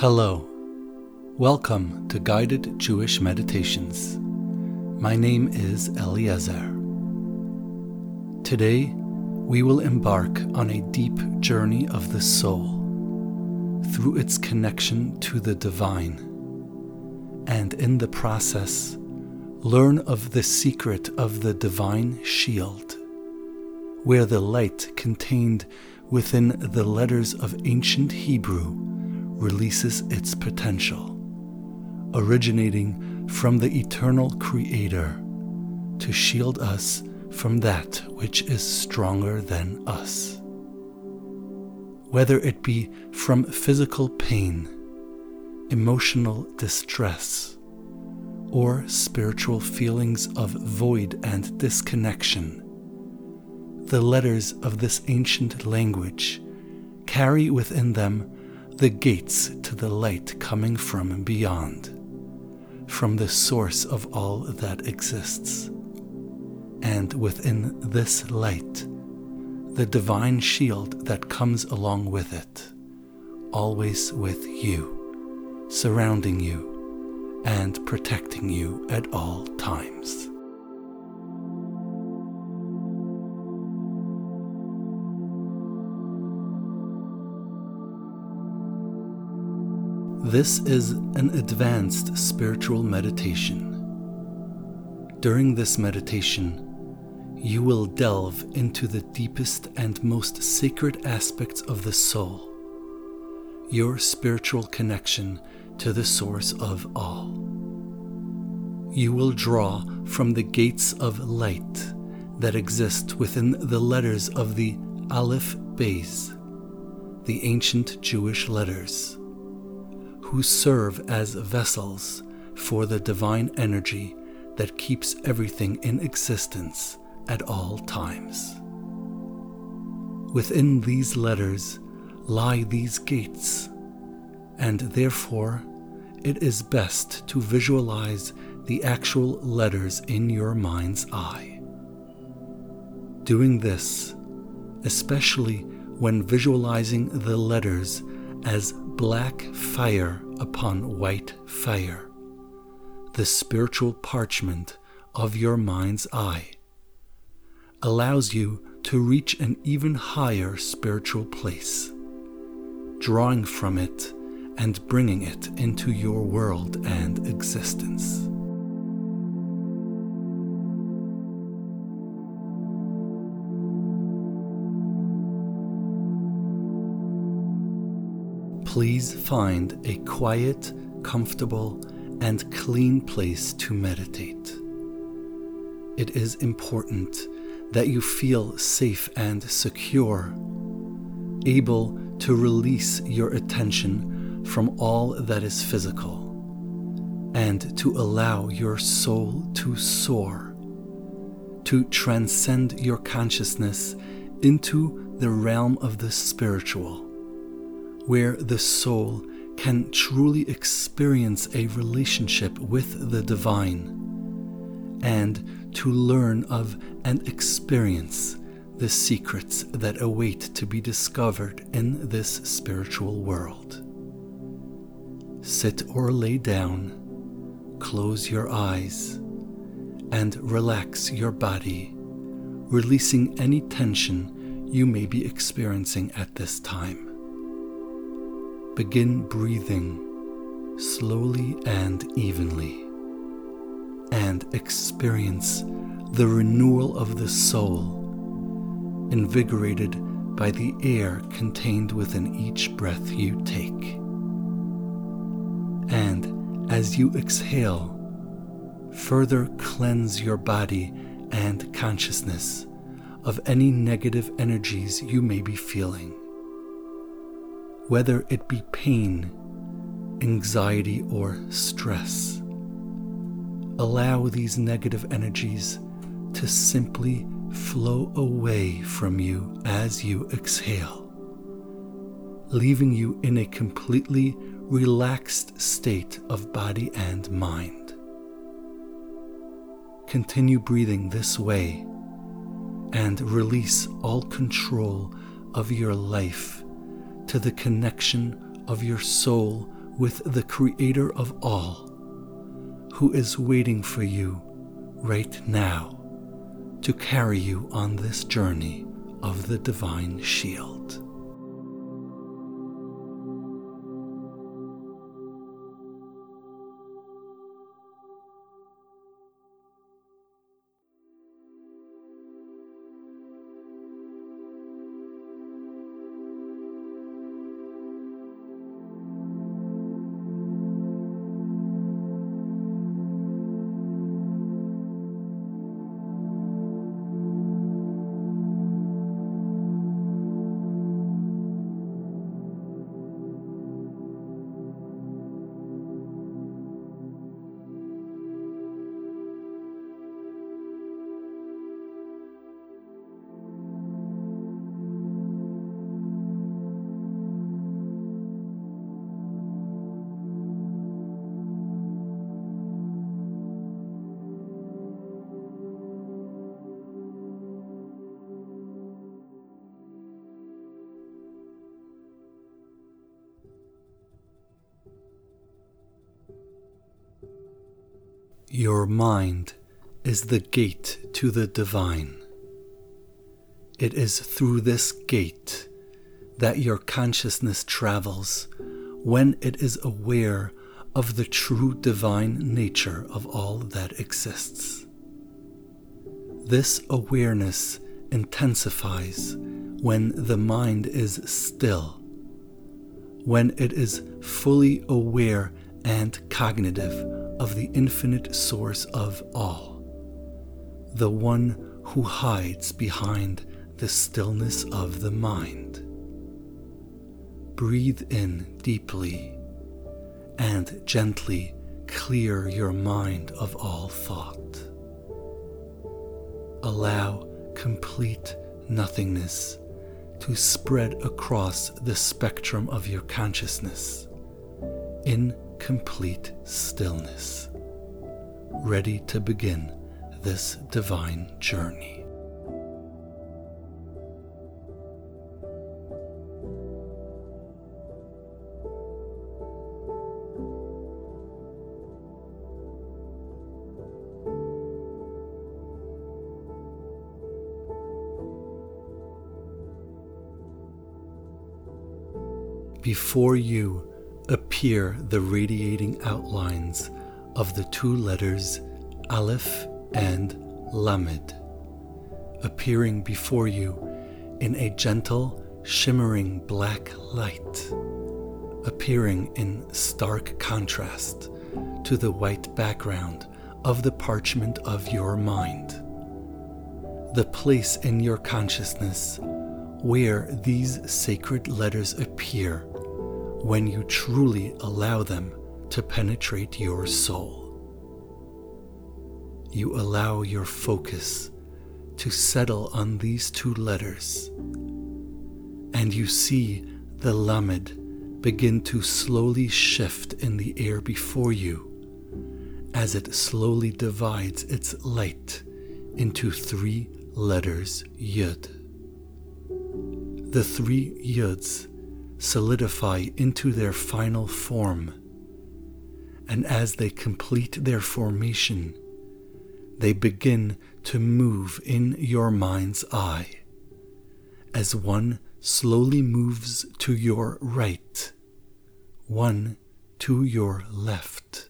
Hello. Welcome to Guided Jewish Meditations. My name is Eliezer. Today, we will embark on a deep journey of the soul through its connection to the divine, and in the process, learn of the secret of the divine shield, where the light contained within the letters of ancient Hebrew releases its potential, originating from the eternal Creator to shield us from that which is stronger than us. Whether it be from physical pain, emotional distress, or spiritual feelings of void and disconnection, the letters of this ancient language carry within them the gates to the light coming from beyond, from the source of all that exists. And within this light, the divine shield that comes along with it, always with you, surrounding you, and protecting you at all times. This is an advanced spiritual meditation. During this meditation, you will delve into the deepest and most sacred aspects of the soul, your spiritual connection to the source of all. You will draw from the gates of light that exist within the letters of the Aleph Beis, the ancient Jewish letters, who serve as vessels for the divine energy that keeps everything in existence at all times. Within these letters lie these gates, and therefore it is best to visualize the actual letters in your mind's eye. Doing this, especially when visualizing the letters as black fire upon white fire, the spiritual parchment of your mind's eye allows you to reach an even higher spiritual place, drawing from it and bringing it into your world and existence. Please find a quiet, comfortable, and clean place to meditate. It is important that you feel safe and secure, able to release your attention from all that is physical, and to allow your soul to soar, to transcend your consciousness into the realm of the spiritual, where the soul can truly experience a relationship with the divine and to learn of and experience the secrets that await to be discovered in this spiritual world. Sit or lay down, close your eyes, and relax your body, releasing any tension you may be experiencing at this time. Begin breathing slowly and evenly and experience the renewal of the soul, invigorated by the air contained within each breath you take. And as you exhale, further cleanse your body and consciousness of any negative energies you may be feeling, whether it be pain, anxiety, or stress allow these negative energies to simply flow away from you as you exhale, leaving you in a completely relaxed state of body and mind. Continue breathing this way and release all control of your life to the connection of your soul with the Creator of all, who is waiting for you right now to carry you on this journey of the divine shield. Your mind is the gate to the divine. It is through this gate that your consciousness travels when it is aware of the true divine nature of all that exists. This awareness intensifies when the mind is still, when it is fully aware and cognitive of the infinite source of all, the one who hides behind the stillness of the mind. Breathe in deeply and gently clear your mind of all thought. Allow complete nothingness to spread across the spectrum of your consciousness in complete stillness, ready to begin this divine journey. Before you appear the radiating outlines of the two letters Aleph and Lamed, appearing before you in a gentle, shimmering black light, appearing in stark contrast to the white background of the parchment of your mind. The place in your consciousness where these sacred letters appear when you truly allow them to penetrate your soul. You allow your focus to settle on these two letters, and you see the Lamed begin to slowly shift in the air before you as it slowly divides its light into three letters Yud. The three Yuds solidify into their final form. And as they complete their formation, they begin to move in your mind's eye. As one slowly moves to your right, one to your left,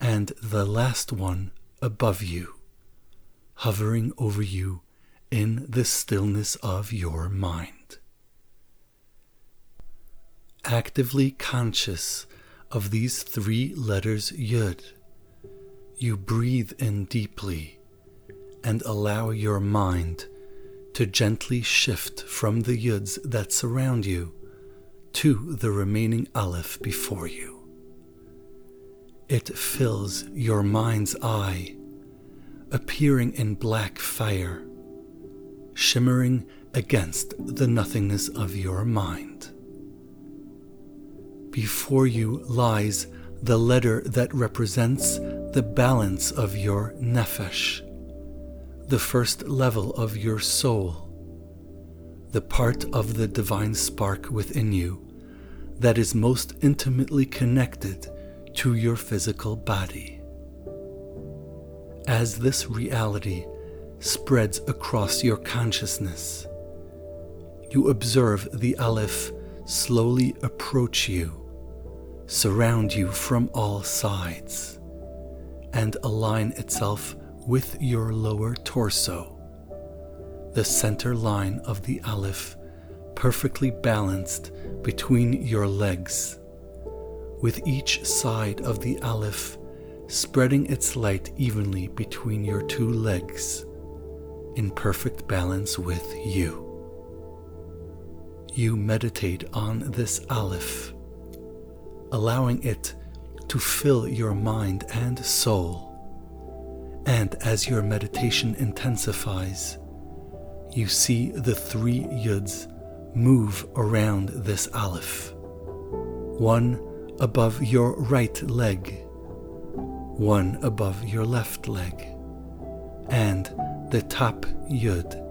and the last one above you, hovering over you in the stillness of your mind actively conscious of these three letters Yud, you breathe in deeply and allow your mind to gently shift from the Yuds that surround you to the remaining Aleph before you. It fills your mind's eye, appearing in black fire, shimmering against the nothingness of your mind. Before you lies the letter that represents the balance of your nefesh, the first level of your soul, the part of the divine spark within you that is most intimately connected to your physical body. As this reality spreads across your consciousness, you observe the Aleph slowly approach you, surround you from all sides, and align itself with your lower torso. The center line of the Aleph perfectly balanced between your legs, with each side of the Aleph spreading its light evenly between your two legs, in perfect balance with you. You meditate on this Aleph, allowing it to fill your mind and soul. And as your meditation intensifies, you see the three yuds move around this aleph. One above your right leg, one above your left leg, and the top yud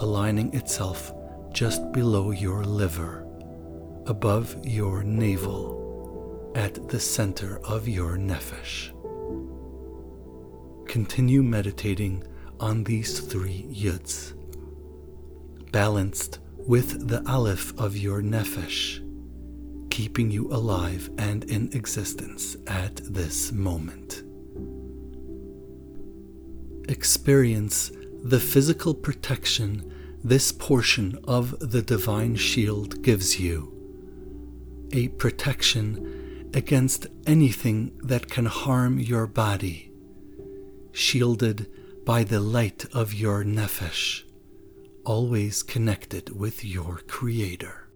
aligning itself just below your liver, above your navel, at the center of your nefesh. Continue meditating on these three yuds, balanced with the aleph of your nefesh, keeping you alive and in existence at this moment. Experience the physical protection this portion of the divine shield gives you a protection against anything that can harm your body, shielded by the light of your nefesh always connected with your Creator.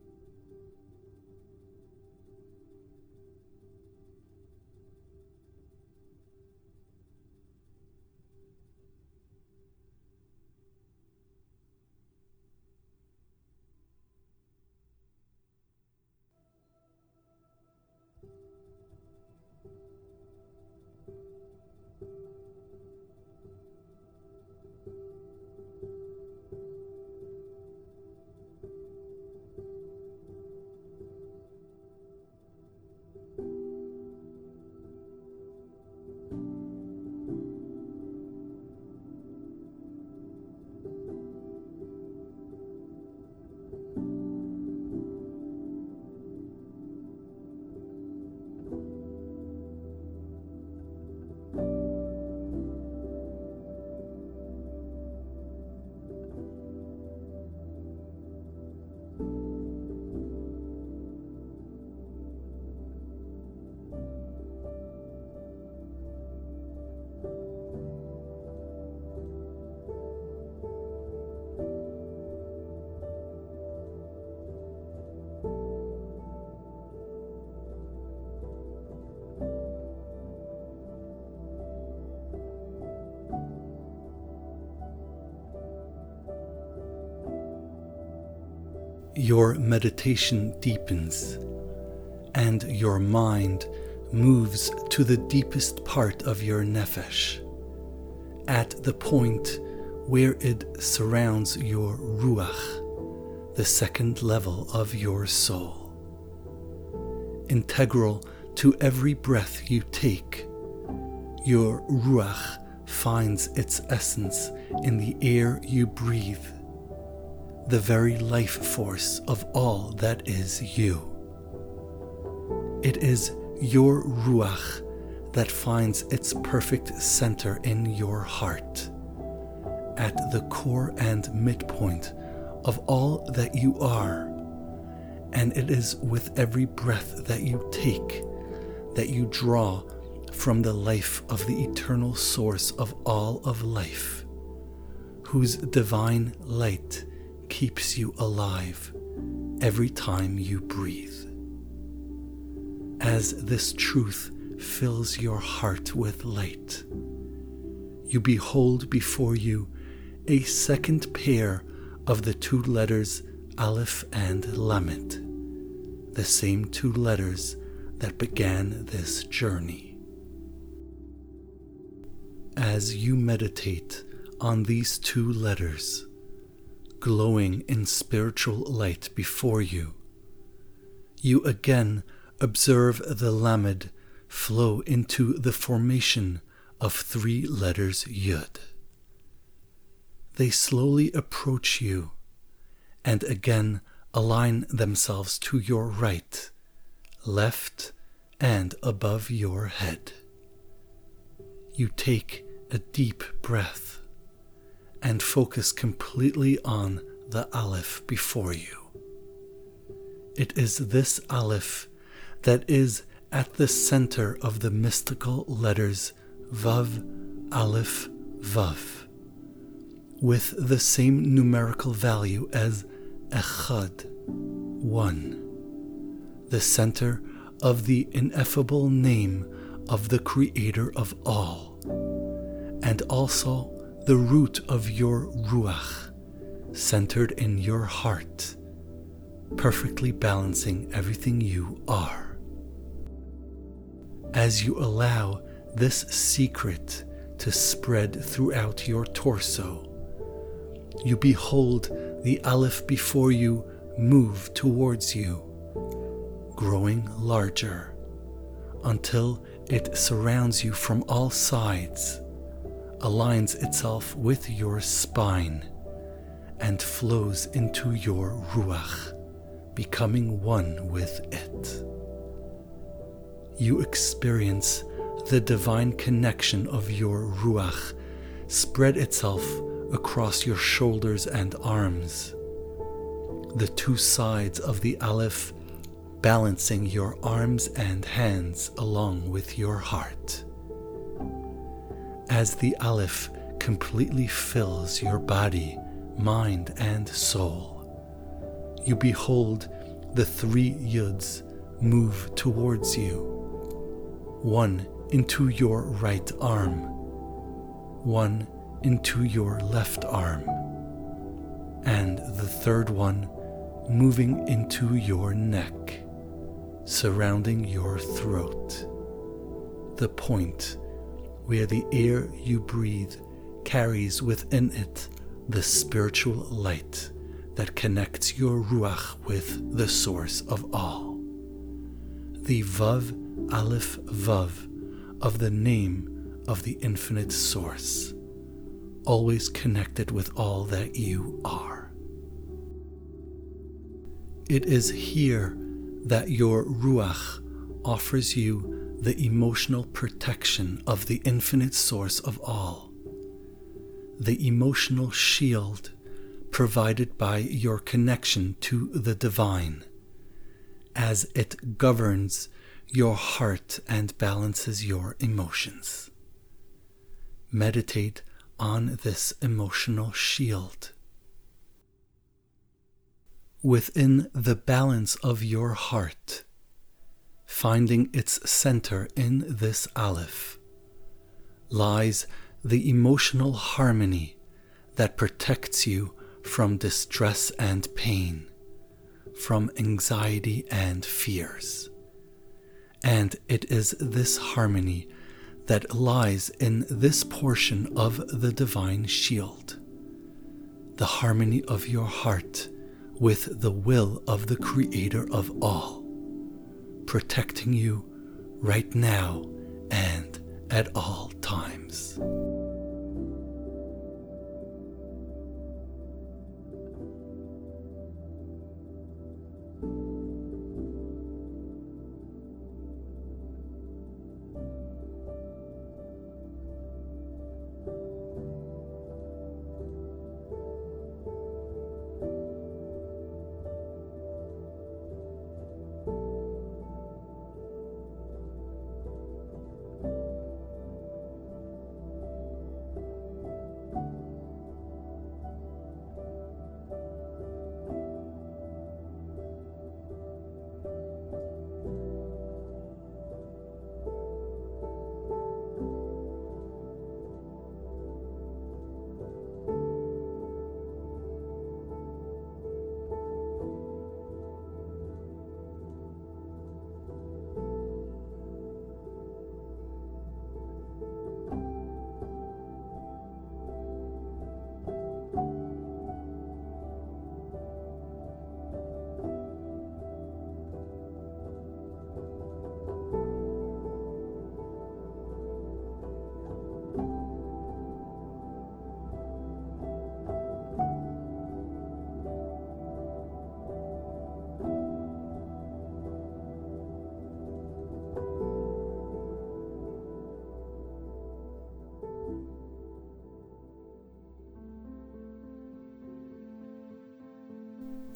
Your meditation deepens and your mind moves to the deepest part of your nefesh, at the point where it surrounds your ruach, the second level of your soul. Integral to every breath you take, your ruach finds its essence in the air you breathe the very life force of all that is you. It is your Ruach that finds its perfect center in your heart, at the core and midpoint of all that you are. And it is with every breath that you take that you draw from the life of the eternal source of all of life, whose divine light keeps you alive every time you breathe. As this truth fills your heart with light, you behold before you a second pair of the two letters Aleph and Lamed, the same two letters that began this journey. As you meditate on these two letters, glowing in spiritual light before you, you again observe the Lamed flow into the formation of three letters Yud. They slowly approach you and again align themselves to your right, left, and above your head. You take a deep breath and focus completely on the Aleph before you. It is this Aleph that is at the center of the mystical letters Vav, Aleph, Vav, with the same numerical value as Echad, one, the center of the ineffable name of the Creator of all, and also the root of your Ruach, centered in your heart, perfectly balancing everything you are. As you allow this secret to spread throughout your torso, you behold the Aleph before you move towards you, growing larger until it surrounds you from all sides, aligns itself with your spine, and flows into your Ruach, becoming one with it. You experience the divine connection of your Ruach spread itself across your shoulders and arms. The two sides of the Aleph balancing your arms and hands along with your heart. As the Aleph completely fills your body, mind, and soul, you behold the three Yuds move towards you. One into your right arm, one into your left arm, and the third one moving into your neck, surrounding your throat. The point where the air you breathe carries within it the spiritual light that connects your Ruach with the source of all. The Vav Aleph Vav of the name of the infinite source always connected with all that you are. It is here that your Ruach offers you the emotional protection of the infinite source of all, the emotional shield provided by your connection to the divine, as it governs your heart and balances your emotions. Meditate on this emotional shield. Within the balance of your heart, finding its center in this Aleph, lies the emotional harmony that protects you from distress and pain, from anxiety and fears. And it is this harmony that lies in this portion of the divine shield the harmony of your heart with the will of the Creator of all, protecting you right now and at all times.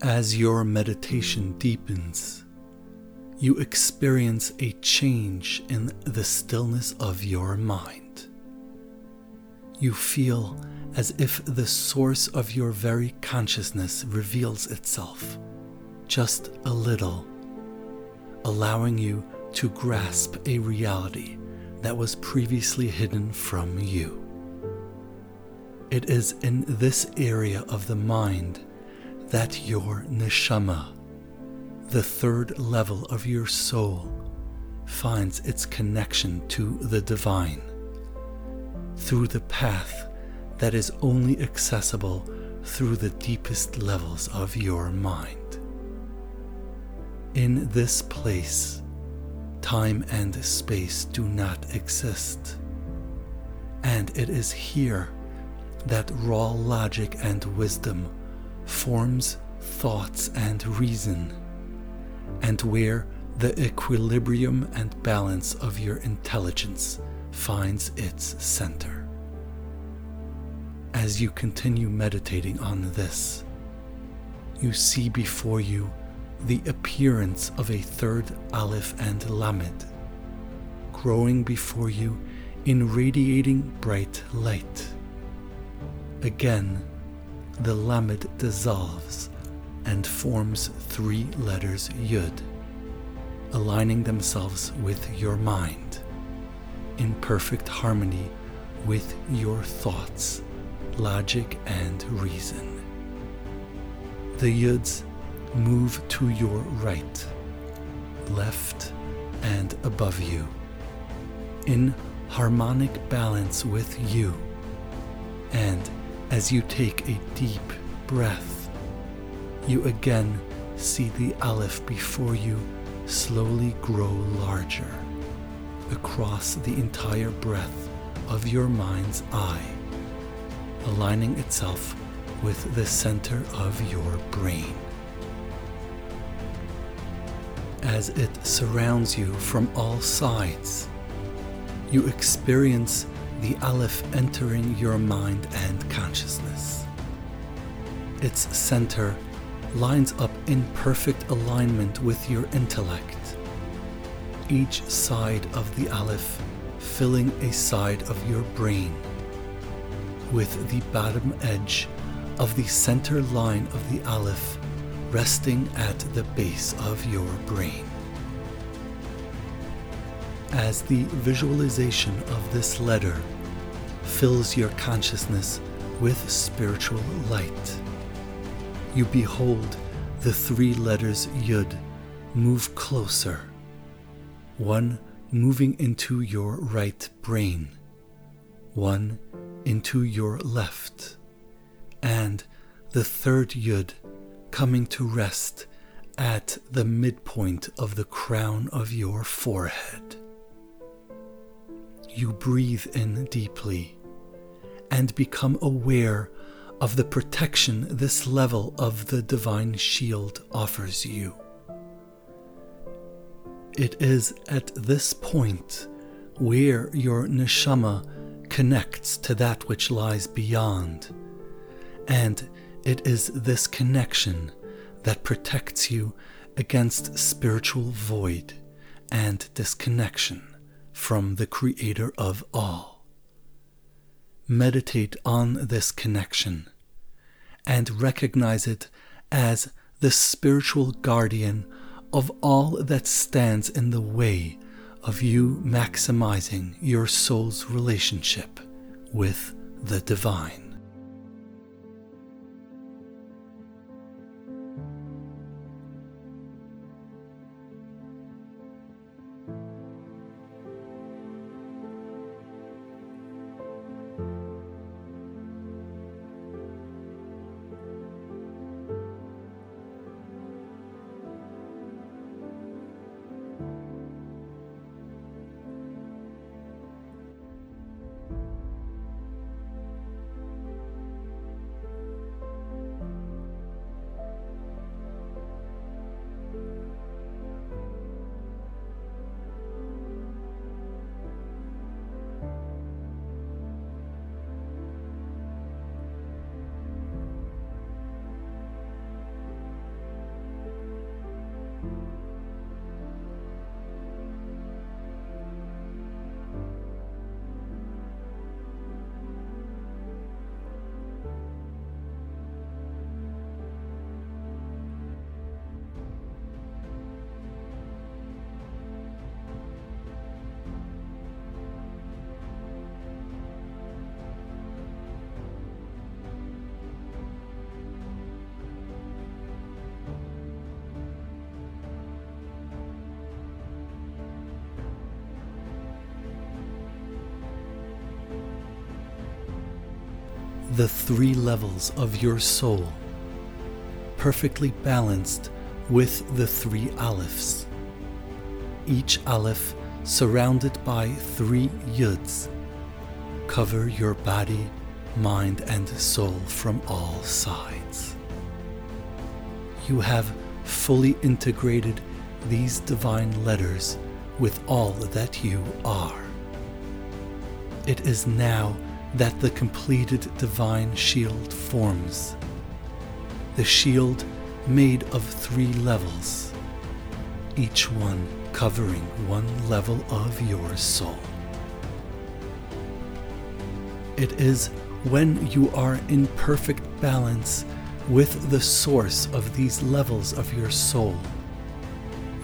As your meditation deepens, you experience a change in the stillness of your mind. You feel as if the source of your very consciousness reveals itself just a little, allowing you to grasp a reality that was previously hidden from you. It is in this area of the mind that your neshama, the third level of your soul, finds its connection to the divine through the path that is only accessible through the deepest levels of your mind. In this place, time and space do not exist. And it is here that raw logic and wisdom forms thoughts and reason, and where the equilibrium and balance of your intelligence finds its center. As you continue meditating on this, you see before you the appearance of a third Aleph and Lamed, growing before you in radiating bright light. Again, the Lamed dissolves and forms three letters Yud, aligning themselves with your mind, in perfect harmony with your thoughts, logic, and reason. The Yuds move to your right, left, and above you, in harmonic balance with you. And as you take a deep breath, you again see the Aleph before you slowly grow larger across the entire breadth of your mind's eye, aligning itself with the center of your brain as it surrounds you from all sides. You experience the Aleph entering your mind and consciousness. Its center lines up in perfect alignment with your intellect, each side of the Aleph filling a side of your brain, with the bottom edge of the center line of the Aleph resting at the base of your brain. As the visualization of this letter fills your consciousness with spiritual light, you behold the three letters Yud move closer, one moving into your right brain, one into your left, and the third Yud coming to rest at the midpoint of the crown of your forehead. You breathe in deeply and become aware of the protection this level of the divine shield offers you. It is at this point where your neshama connects to that which lies beyond, and it is this connection that protects you against spiritual void and disconnection from the Creator of all. Meditate on this connection and recognize it as the spiritual guardian of all that stands in the way of you maximizing your soul's relationship with the divine. The three levels of your soul, perfectly balanced with the three alephs. Each aleph surrounded by three yuds cover your body, mind, and soul from all sides. You have fully integrated these divine letters with all that you are. It is now that the completed divine shield forms. The shield made of three levels, each one covering one level of your soul. It is when you are in perfect balance with the source of these levels of your soul,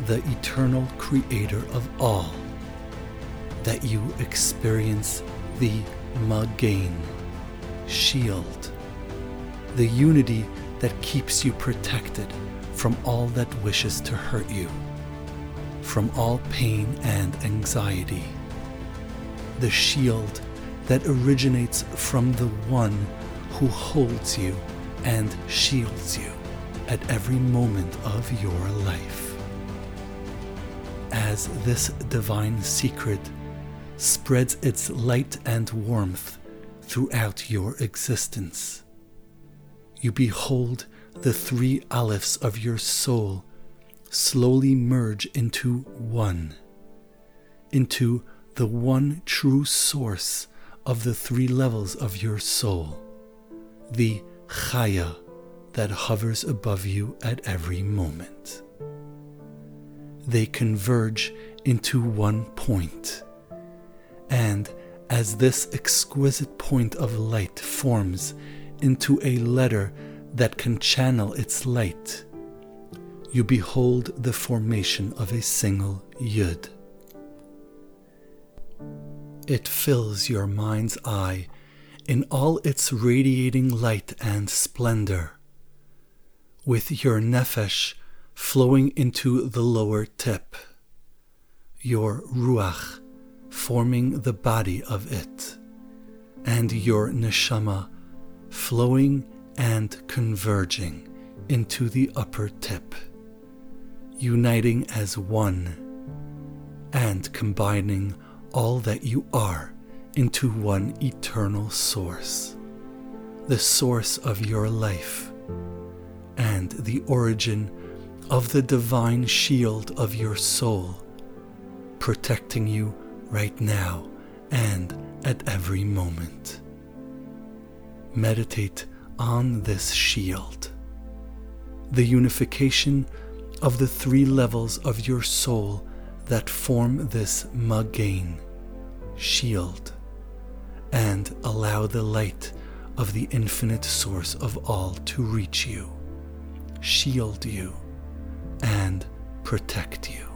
the eternal creator of all, that you experience the Magain, shield, the unity that keeps you protected from all that wishes to hurt you, from all pain and anxiety, the shield that originates from the one who holds you and shields you at every moment of your life. As this divine secret spreads its light and warmth throughout your existence, you behold the three alephs of your soul slowly merge into one, into the one true source of the three levels of your soul, the Chaya that hovers above you at every moment. They converge into one point, and as this exquisite point of light forms into a letter that can channel its light, you behold the formation of a single Yud. It fills your mind's eye in all its radiating light and splendor, with your nefesh flowing into the lower tip, your ruach forming the body of it, and your neshama flowing and converging into the upper tip, uniting as one and combining all that you are into one eternal source, the source of your life, and the origin of the divine shield of your soul, protecting you right now and at every moment. Meditate on this shield, the unification of the three levels of your soul that form this Magain shield and allow the light of the infinite source of all to reach you, shield you, and protect you.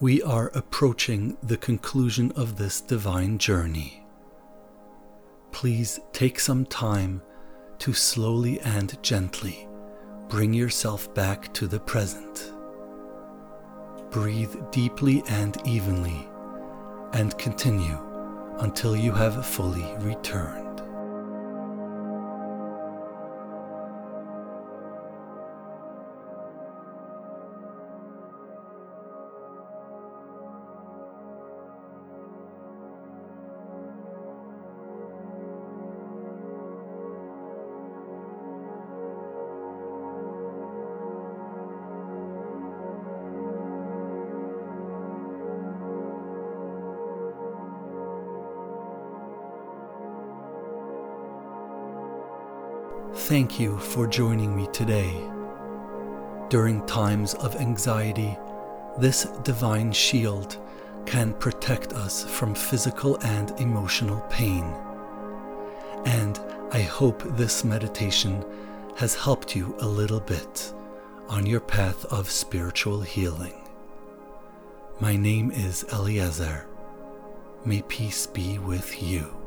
We are approaching the conclusion of this divine journey. please take some time to slowly and gently bring yourself back to the present. Breathe deeply and evenly and continue until you have fully returned. Thank you for joining me today. During times of anxiety, this divine shield can protect us from physical and emotional pain. And I hope this meditation has helped you a little bit on your path of spiritual healing. My name is Eliezer. May peace be with you.